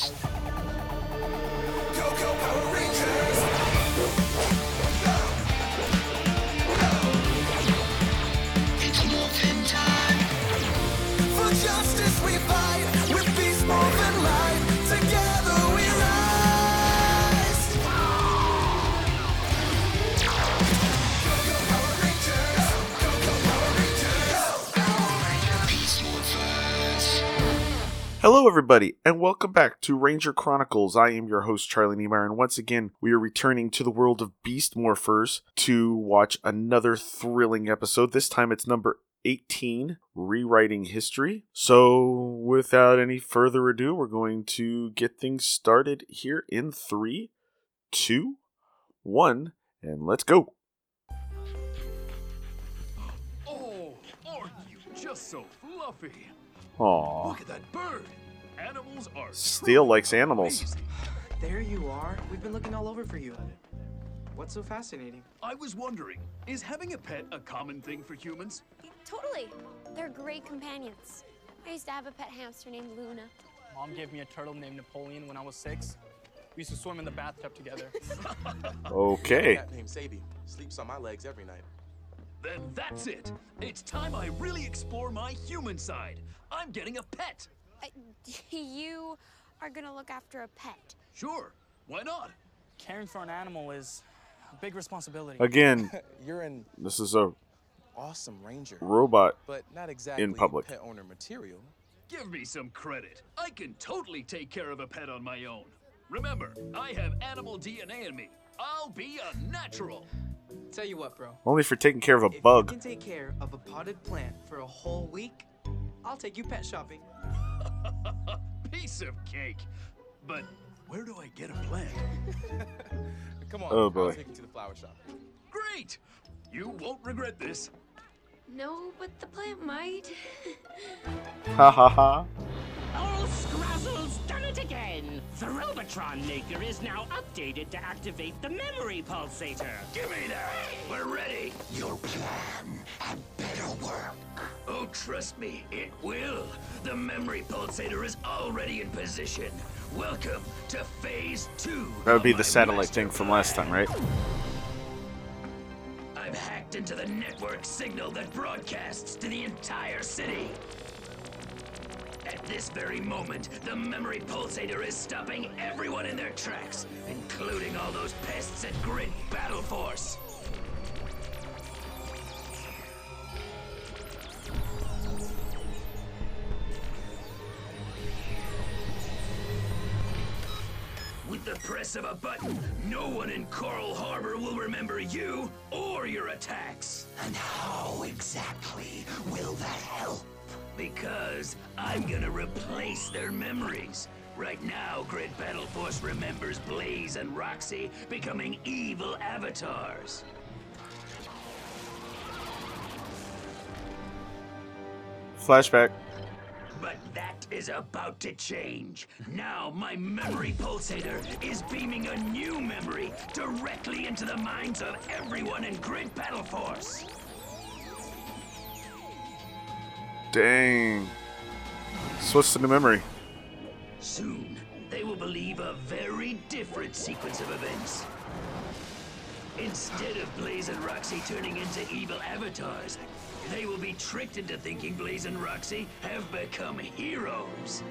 Rangers! Hello, everybody, and welcome back to Ranger Chronicles. I am your host, Charlie Niemeyer, and once again, we are returning to the world of Beast Morphers to watch another thrilling episode. This time it's number 18, Rewriting History. So, without any further ado, we're going to get things started here in three, two, one, and let's go. Oh, aren't you just so fluffy? Aww. Look at that bird. Animals are Steel likes animals. There you are. We've been looking all over for you. What's so fascinating? I was wondering, is having a pet a common thing for humans? Totally. They're great companions. I used to have a pet hamster named Luna. Mom gave me a turtle named Napoleon when I was six. We used to swim in the bathtub together. Okay. cat named Sadie sleeps on my legs every night. Then that's it. It's time I really explore my human side. I'm getting a pet. Uh, you are gonna look after a pet. Sure, why not? Caring for an animal is a big responsibility. Again, You're an this is a awesome ranger, robot. but not exactly in public. pet owner material. Give me some credit. I can totally take care of a pet on my own. Remember, I have animal DNA in me. I'll be a natural. Tell you what, bro. Only for taking care of a If you bug. can take care of a potted plant for a whole week, I'll take you pet shopping. Piece of cake. But where do I get a plant? Come on, Oh, boy. I'll take you to the flower shop. Great! You won't regret this. No, but the plant might. Ha ha ha. Oh, Scrozzle's done it again! The Robotron Maker is now updated to activate the memory pulsator. Give me that! We're ready! Your plan had better work. Oh, trust me, it will. The memory pulsator is already in position. Welcome to phase two. That would be the satellite thing from last time, right? I've hacked into the network signal that broadcasts to the entire city. At this very moment, the memory pulsator is stopping everyone in their tracks, including all those pests at Grid Battle Force. Press of a button, no one in Coral Harbor will remember you or your attacks. And how exactly will that help? Because I'm gonna replace their memories. Right now, Grid Battle Force remembers Blaze and Roxy becoming evil avatars. Flashback. But that is about to change. Now my memory pulsator is beaming a new memory directly into the minds of everyone in Grid Battle Force. Dang. Switch to the memory. Soon, they will believe a very different sequence of events. Instead of Blaze and Roxy turning into evil avatars, they will be tricked into thinking Blaze and Roxy have become heroes.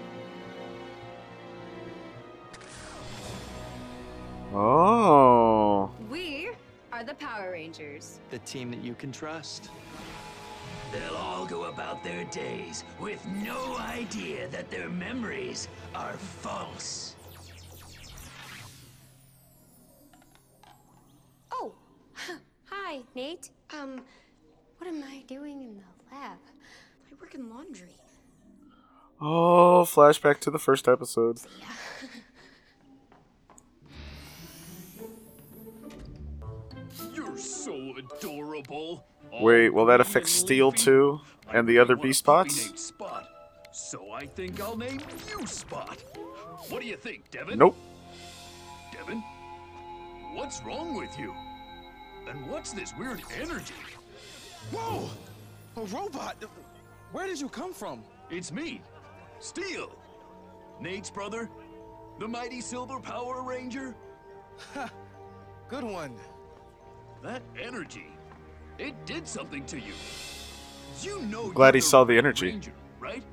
Oh. We are the Power Rangers. The team that you can trust. They'll all go about their days with no idea that their memories are false. Oh, hi, Nate. Um, what am I doing in the lab? I work in laundry. Oh, flashback to the first episode. You're so adorable. Wait, will that affect Steel too? And the other want B a puppy spots? named Spot. So I think I'll name you Spot. What do you think, Devon? Nope. Devon? What's wrong with you? And what's this weird energy? Whoa! A robot! Where did you come from? It's me, Steel. Nate's brother. The mighty Silver Power Ranger? Ha! Good one. That energy, it did something to you. You know Glad you're he saw the the energy. Ranger, right?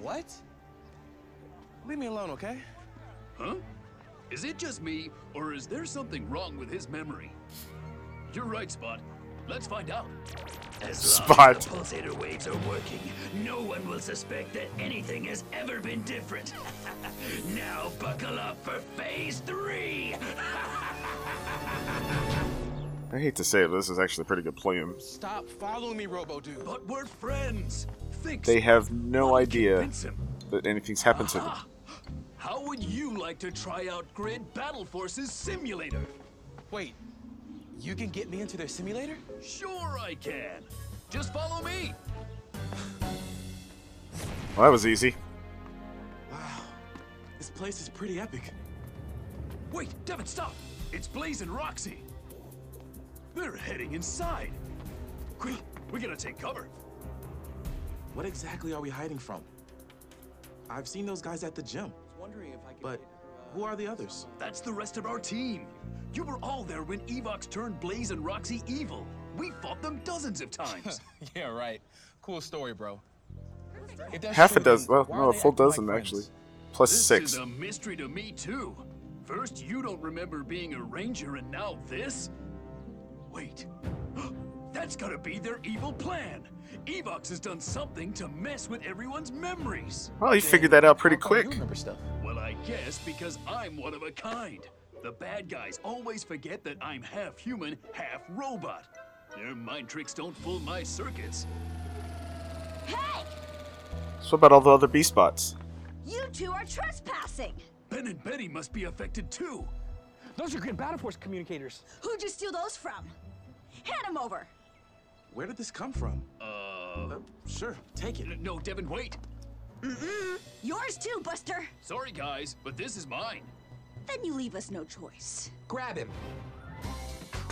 What? Leave me alone, okay? Huh? Is it just me, or is there something wrong with his memory? You're right, Spot. Let's find out. As long Spot. as the pulsator waves are working, no one will suspect that anything has ever been different. now buckle up for phase three. I hate to say it, but this is actually a pretty good plan. Stop following me, Robo Dude. But we're friends. Think They have no idea that anything's happened to them. How would you like to try out Grid Battle Forces Simulator? Wait, you can get me into their simulator? Sure I can. Just follow me. Well, that was easy. Wow, this place is pretty epic. Wait, Devon, stop! It's Blaze and Roxy. They're heading inside. Quick, we gotta take cover. What exactly are we hiding from? I've seen those guys at the gym. Wondering if I could. But who are the others? That's the rest of our team. You were all there when Evox turned Blaze and Roxy evil. We fought them dozens of times. yeah, right. Cool story, bro. Half a dozen. Well, no, a full acting like dozen actually. Plus this six. is a mystery to me too. First, you don't remember being a ranger, and now this? Wait. That's gotta be their evil plan. Evox has done something to mess with everyone's memories. Well, he figured that out pretty How you quick. remember stuff. Well, I guess because I'm one of a kind. The bad guys always forget that I'm half human, half robot. Their mind tricks don't fool my circuits. Hey! So what about all the other B spots? You two are trespassing! Ben and Betty must be affected too. Those are Grid Battle Force communicators. Who'd you steal those from? Hand them over! Where did this come from? Uh, Uh, sure, take it. no, Devon, wait. Mm-mm. Yours too, Buster! Sorry, guys, but this is mine. Then you leave us no choice. Grab him.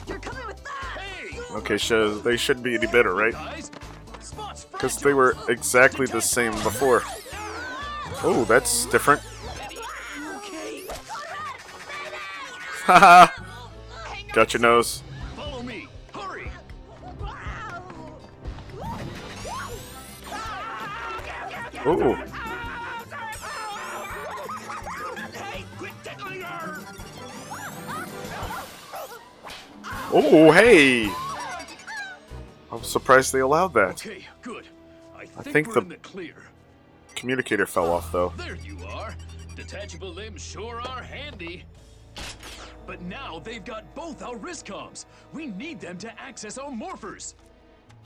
You're coming with that! Hey! Okay, so they shouldn't be any better, right? Because they were exactly the same before. Oh, that's different. Okay, Haha. Got your nose. Ooh. Hey, quit tickling her! Oh, hey! I'm surprised they allowed that. Okay, good. I think, think the- the clear. Communicator fell off, though. There you are. Detachable limbs sure are handy. But now they've got both our Riscoms. We need them to access our morphers.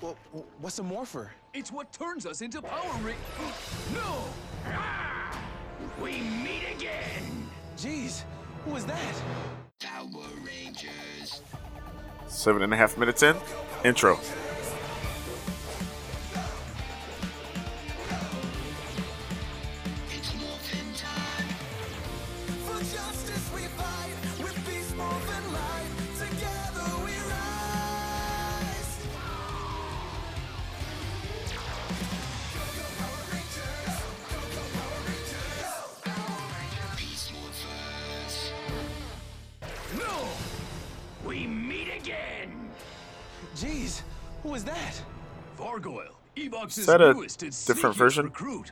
Well, what's a morpher? It's what turns us into Power Ring. no! Ah! We meet again. Jeez, who was that? Seven and a half minutes in. Intro. Was that? Vargoyle, Evox's Is that a newest and different version? recruit.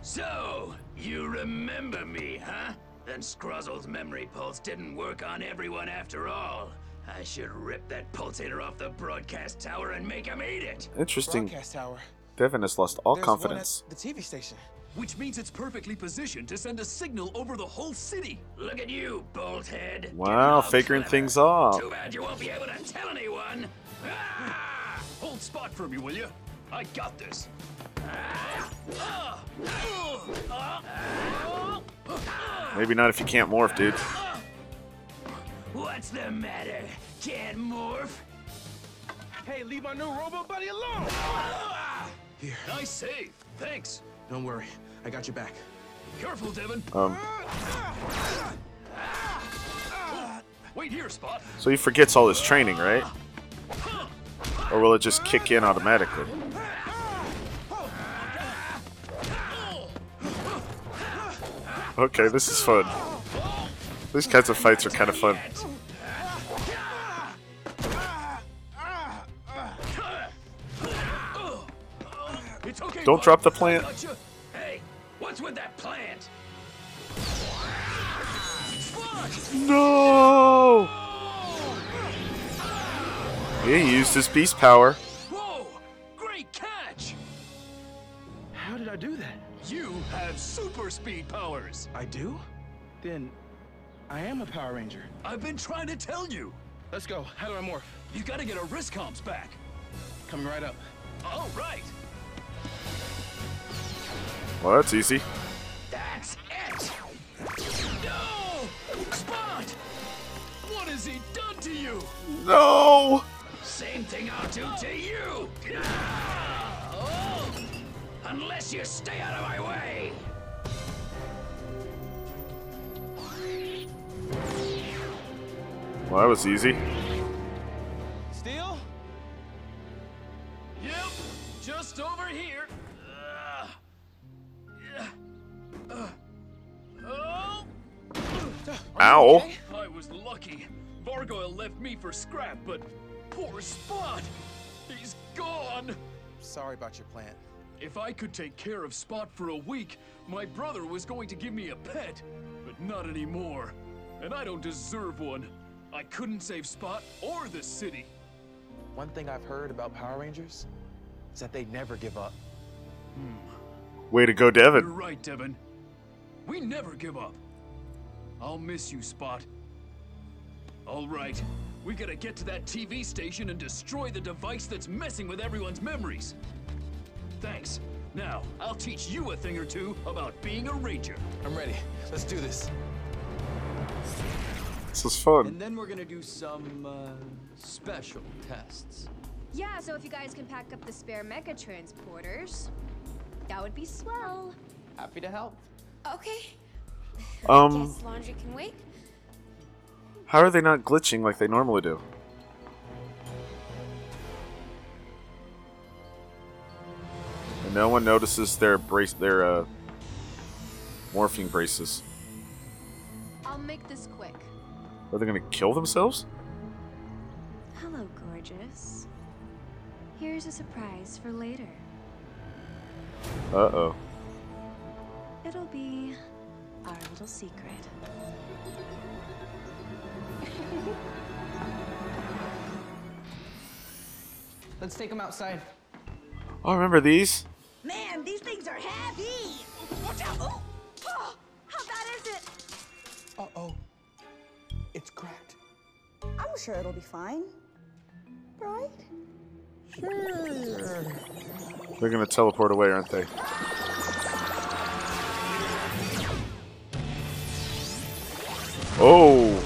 So, you remember me, huh? Then Scrozzle's memory pulse didn't work on everyone after all. I should rip that pulsator off the broadcast tower and make him eat it. Interesting. Broadcast tower. Devon has lost all There's confidence. One at the TV station. Which means it's perfectly positioned to send a signal over the whole city. Look at you, bolthead. Wow, Getting figuring clever. things out. Too bad you won't be able to tell anyone. Ah! Hold spot for me, will you? I got this. Maybe not if you can't morph, dude. What's the matter? Can't morph? Hey, leave my new Robo buddy alone! Here, Nice save. Thanks. don't worry, I got your back. Careful, Devon. Um, Wait here, Spot. so he forgets all his training, right? Or will it just kick in automatically? Okay, this is fun. These kinds of fights are kind of fun. Don't drop the plant. Hey, what's with that plant? No! He used his beast power. Whoa! Great catch! How did I do that? You have super speed powers. I do? Then I am a Power Ranger. I've been trying to tell you. Let's go. How do I morph? You gotta get our wrist comps back. Coming right up. All right. Well, that's easy. That's it. No! Spot! What has he done to you? No! Same thing I'll do to you. Ah! Oh! Unless you stay out of my way. Well, that was easy. Steel? Yep, just over here. Ugh. Yeah. Ow. I was lucky. Vargoyle left me for scrap, but poor Spot. He's gone. Sorry about your plant. If I could take care of Spot for a week, my brother was going to give me a pet, but not anymore. And I don't deserve one. I couldn't save Spot or the city. One thing I've heard about Power Rangers is that they never give up. Hmm. Way to go, Devon. You're Devon. right, Devon. We never give up. I'll miss you, Spot. All right, we gotta get to that TV station and destroy the device that's messing with everyone's memories. Thanks. Now, I'll teach you a thing or two about being a ranger. I'm ready. Let's do this. This is fun. And then we're gonna do some uh, special tests. Yeah, so if you guys can pack up the spare mecha transporters, that would be swell. Happy to help. Okay. Um, Guess laundry can wait. How are they not glitching like they normally do? And no one notices their brace, their uh, morphing braces. I'll make this quick. Are they gonna kill themselves? Hello, gorgeous. Here's a surprise for later. Uh oh. It'll be our little secret. Let's take them outside. Oh, I remember these. Man, these things are heavy. Watch out. Oh, oh, how bad is it? Uh-oh. It's cracked. I'm sure it'll be fine. Right? Sure. They're gonna teleport away, aren't they? Oh,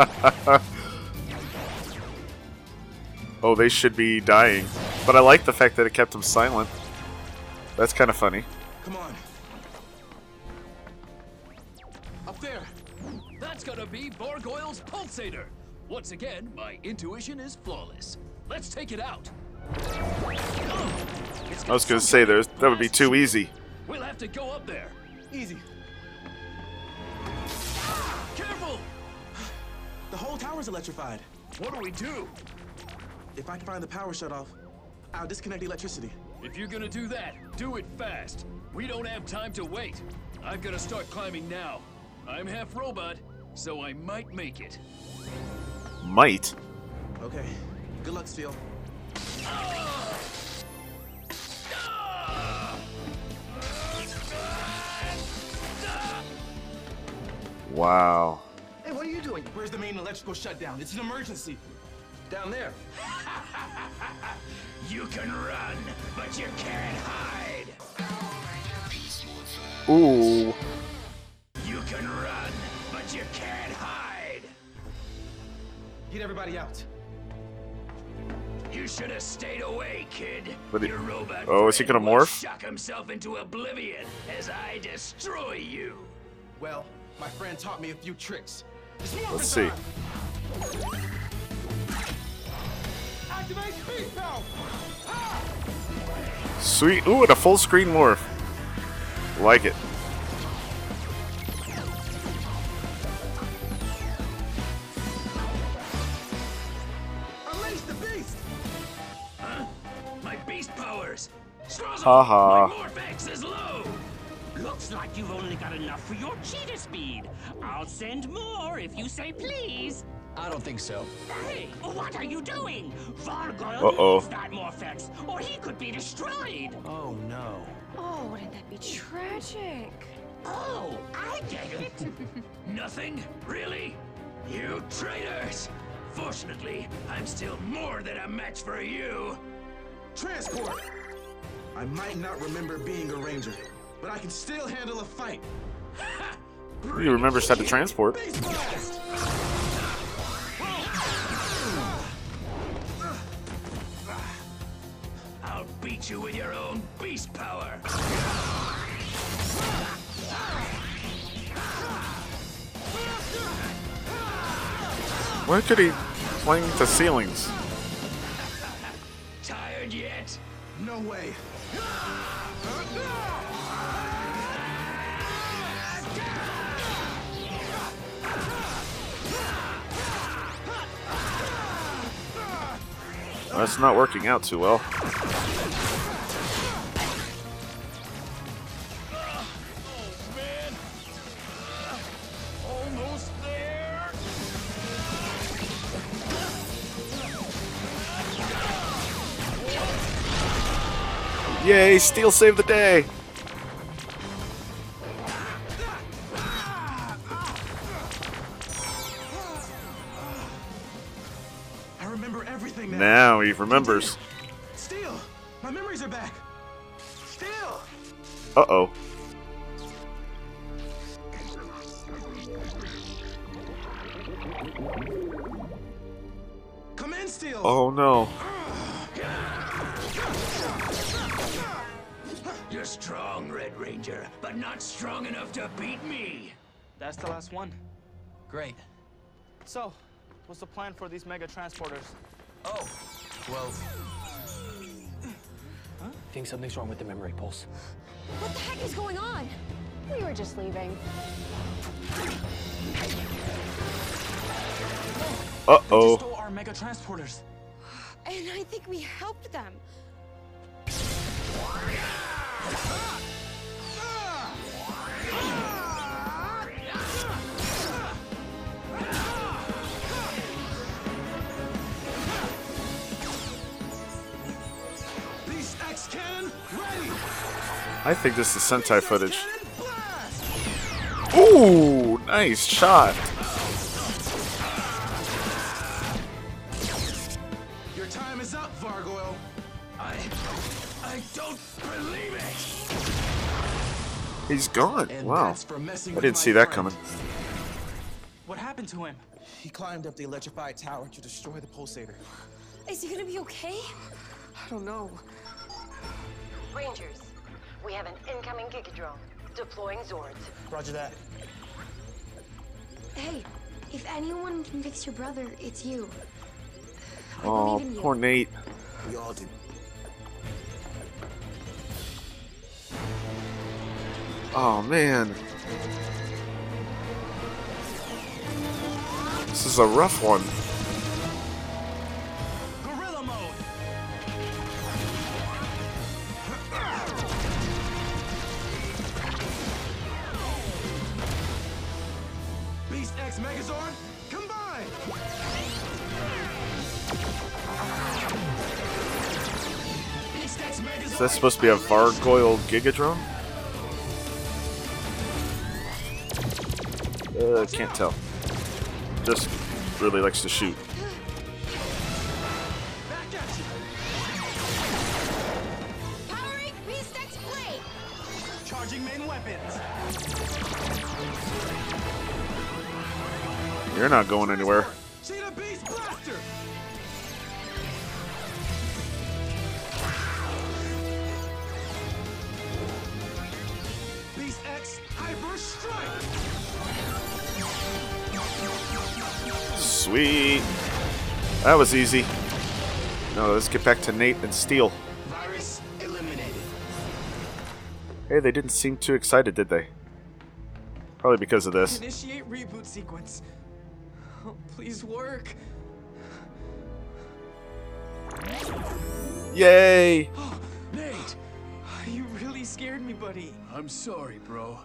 oh, they should be dying. But I like the fact that it kept them silent. That's kind of funny. Come on. Up there. That's gonna be Vargoyle's pulsator. Once again, my intuition is flawless. Let's take it out. Oh, I was gonna say kind there's of that would be too easy. We'll have to go up there. Easy. Tower's electrified. What do we do? If I can find the power shutoff, I'll disconnect the electricity. If you're gonna do that, do it fast. We don't have time to wait. I've gotta start climbing now. I'm half robot, so I might make it. Might. Okay. Good luck, Steel. Wow. Hey, what are you doing? Where's the main electrical shutdown? It's an emergency. Down there. You can run, but you can't hide. Ooh. You can run, but you can't hide. Get everybody out. You should have stayed away, kid. But it- Your robot oh, is he gonna morph? Shock himself into oblivion as I destroy you. Well, my friend taught me a few tricks. It's morphin' Let's see. Activate. Sweet. Ooh, and a full screen morph. Like it. Unleash the beast! Huh? My beast powers! Straws My Morph-X is low! Looks like you've only got enough for your cheetah speed. I'll send more if you say please. I don't think so. Hey, what are you doing? Vargoyle Uh-oh. needs that Morph-X, or he could be destroyed. Oh no. Oh, wouldn't that be tragic? Oh, I get it. Nothing? Really? You traitors! Fortunately, I'm still more than a match for you! Transport! I might not remember being a ranger, but I can still handle a fight. He remembers how to transport. I'll beat you with your own beast power! Why could he cling to ceilings? That's not working out too well. Yay, Steel saved the day! Remembers. Steel! My memories are back! Steel! Uh oh. Come in, Steel! Oh no. You're strong, Red Ranger, but not strong enough to beat me! That's the last one. Great. So, what's the plan for these mega transporters? Oh, well. I think something's wrong with the memory pulse. What the heck is going on? We were just leaving. Uh They just oh. stole our mega transporters. And I think we helped them. Beast I think this is Sentai footage. Ooh, nice shot. Your time is up, Vargoyle. I. I don't believe it! He's gone. And Wow. that's for messing I didn't see that friend. coming. What happened to him? He climbed up the electrified tower to destroy the pulsator. Is he gonna be okay? I don't know. Rangers, we have an incoming Gigadrone. Deploying Zords. Roger that. Hey, if anyone can fix your brother, it's you. I Oh, believe in you. poor Nate. We all do. Oh man. This is a rough one. That supposed to be a Vargoyle Gigadrone? Uh, can't tell. Just really likes to shoot. back at you! Powering Beast X Blade! Charging main weapons! You're not going anywhere. Hyper Strike! Sweet. That was easy. No, let's get back to Nate and Steel. Virus eliminated. Hey, they didn't seem too excited, did they? Probably because of this. Initiate reboot sequence. Oh, please work. Yay! Nate! You really scared me, buddy. I'm sorry, bro.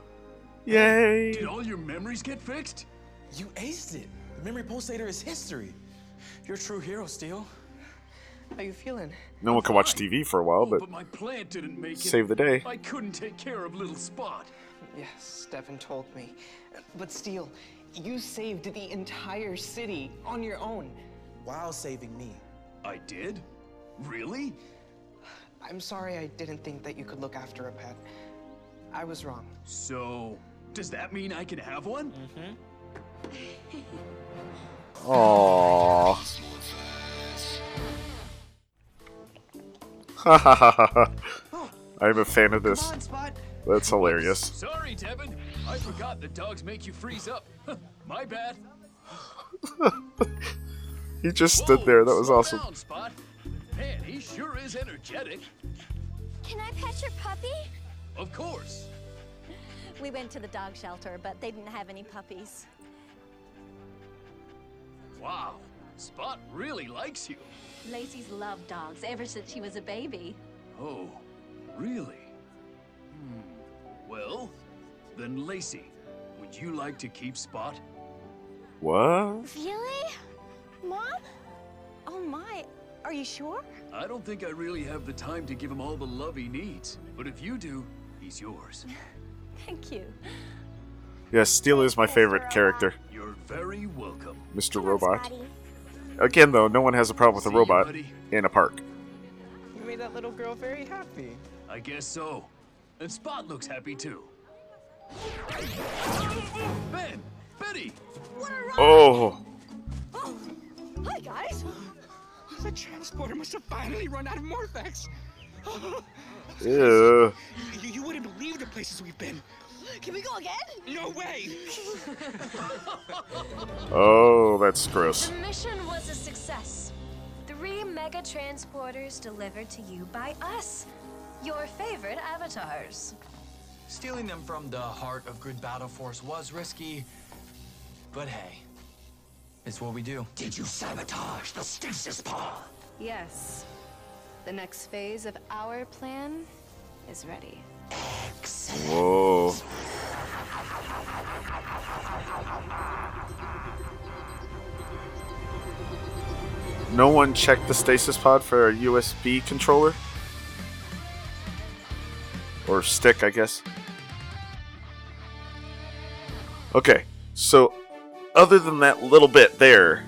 Yay! Did all your memories get fixed? You aced it. The memory pulsator is history. You're a true hero, Steel. How you feeling? No one can watch TV for a while, Oh, but but my plant didn't make it. save the day. I couldn't take care of little Spot. Yes, Stefan told me. But Steel, you saved the entire city on your own. While saving me. I did? Really? I'm sorry I didn't think that you could look after a pet. I was wrong. So, does that mean I can have one? Mm-hmm. Aww. Ha ha ha ha ha. I'm a fan of this. On, That's hilarious. Sorry, Devon. I forgot that dogs make you freeze up. My bad. He just stood there. That was awesome. down, Spot. Man, he sure is energetic. Can I pet your puppy? Of course. We went to the dog shelter, but they didn't have any puppies. Wow. Spot really likes you. Lacey's loved dogs ever since she was a baby. Oh, really? Hmm. Well, then Lacey, would you like to keep Spot? What? Really? Mom? Oh my, are you sure? I don't think I really have the time to give him all the love he needs. But if you do, he's yours. Thank you. Yes, Steel is my favorite character. You're very welcome. Mr. Robot. Again, though, no one has a problem with a robot in a park. You made that little girl very happy. I guess so. And Spot looks happy too. Ben! Betty! Oh, oh Hi, guys. The transporter must have finally run out of Morph-X. ew. You, you wouldn't believe the places we've been. Can we go again? No way. Oh, that's gross. The mission was a success. Three mega transporters delivered to you by us, your favorite avatars. Stealing them from the heart of Grid Battle Force was risky, but hey, it's what we do. Did you sabotage the stasis pod? Yes. The next phase of our plan is ready. Whoa. No one checked the stasis pod for a USB controller? Or stick, I guess. Okay, so other than that little bit there,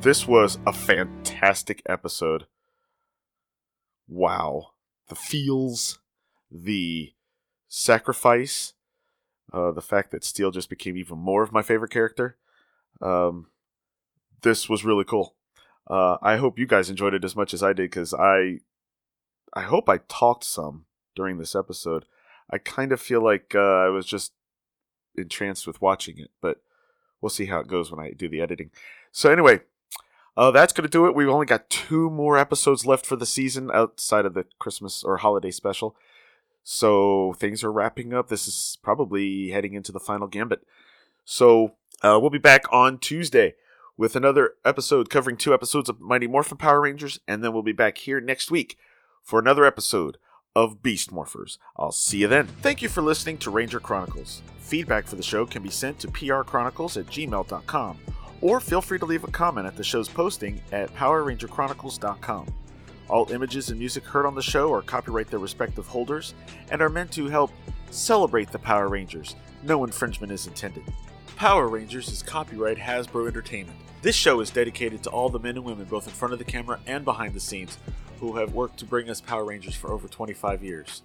this was a fantastic episode. Wow. The feels, the sacrifice, uh, the fact that Steel just became even more of my favorite character. Um, this was really cool. Uh, I hope you guys enjoyed it as much as I did because I, I hope I talked some during this episode. I kind of feel like uh, I was just entranced with watching it, but we'll see how it goes when I do the editing. So anyway, uh, that's going to do it. We've only got two more episodes left for the season outside of the Christmas or holiday special. So things are wrapping up. This is probably heading into the final gambit. So uh, we'll be back on Tuesday with another episode covering two episodes of Mighty Morphin Power Rangers, and then we'll be back here next week for another episode of Beast Morphers. I'll see you then. Thank you for listening to Ranger Chronicles. Feedback for the show can be sent to prchronicles at gmail.com, or feel free to leave a comment at the show's posting at powerrangerchronicles.com. All images and music heard on the show are copyright their respective holders and are meant to help celebrate the Power Rangers. No infringement is intended. Power Rangers is copyright Hasbro Entertainment. This show is dedicated to all the men and women, both in front of the camera and behind the scenes, who have worked to bring us Power Rangers for over 25 years.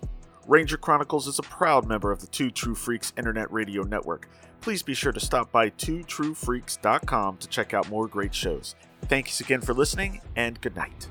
Ranger Chronicles is a proud member of the Two True Freaks Internet Radio Network. Please be sure to stop by twotruefreaks.com to check out more great shows. Thanks again for listening, and good night.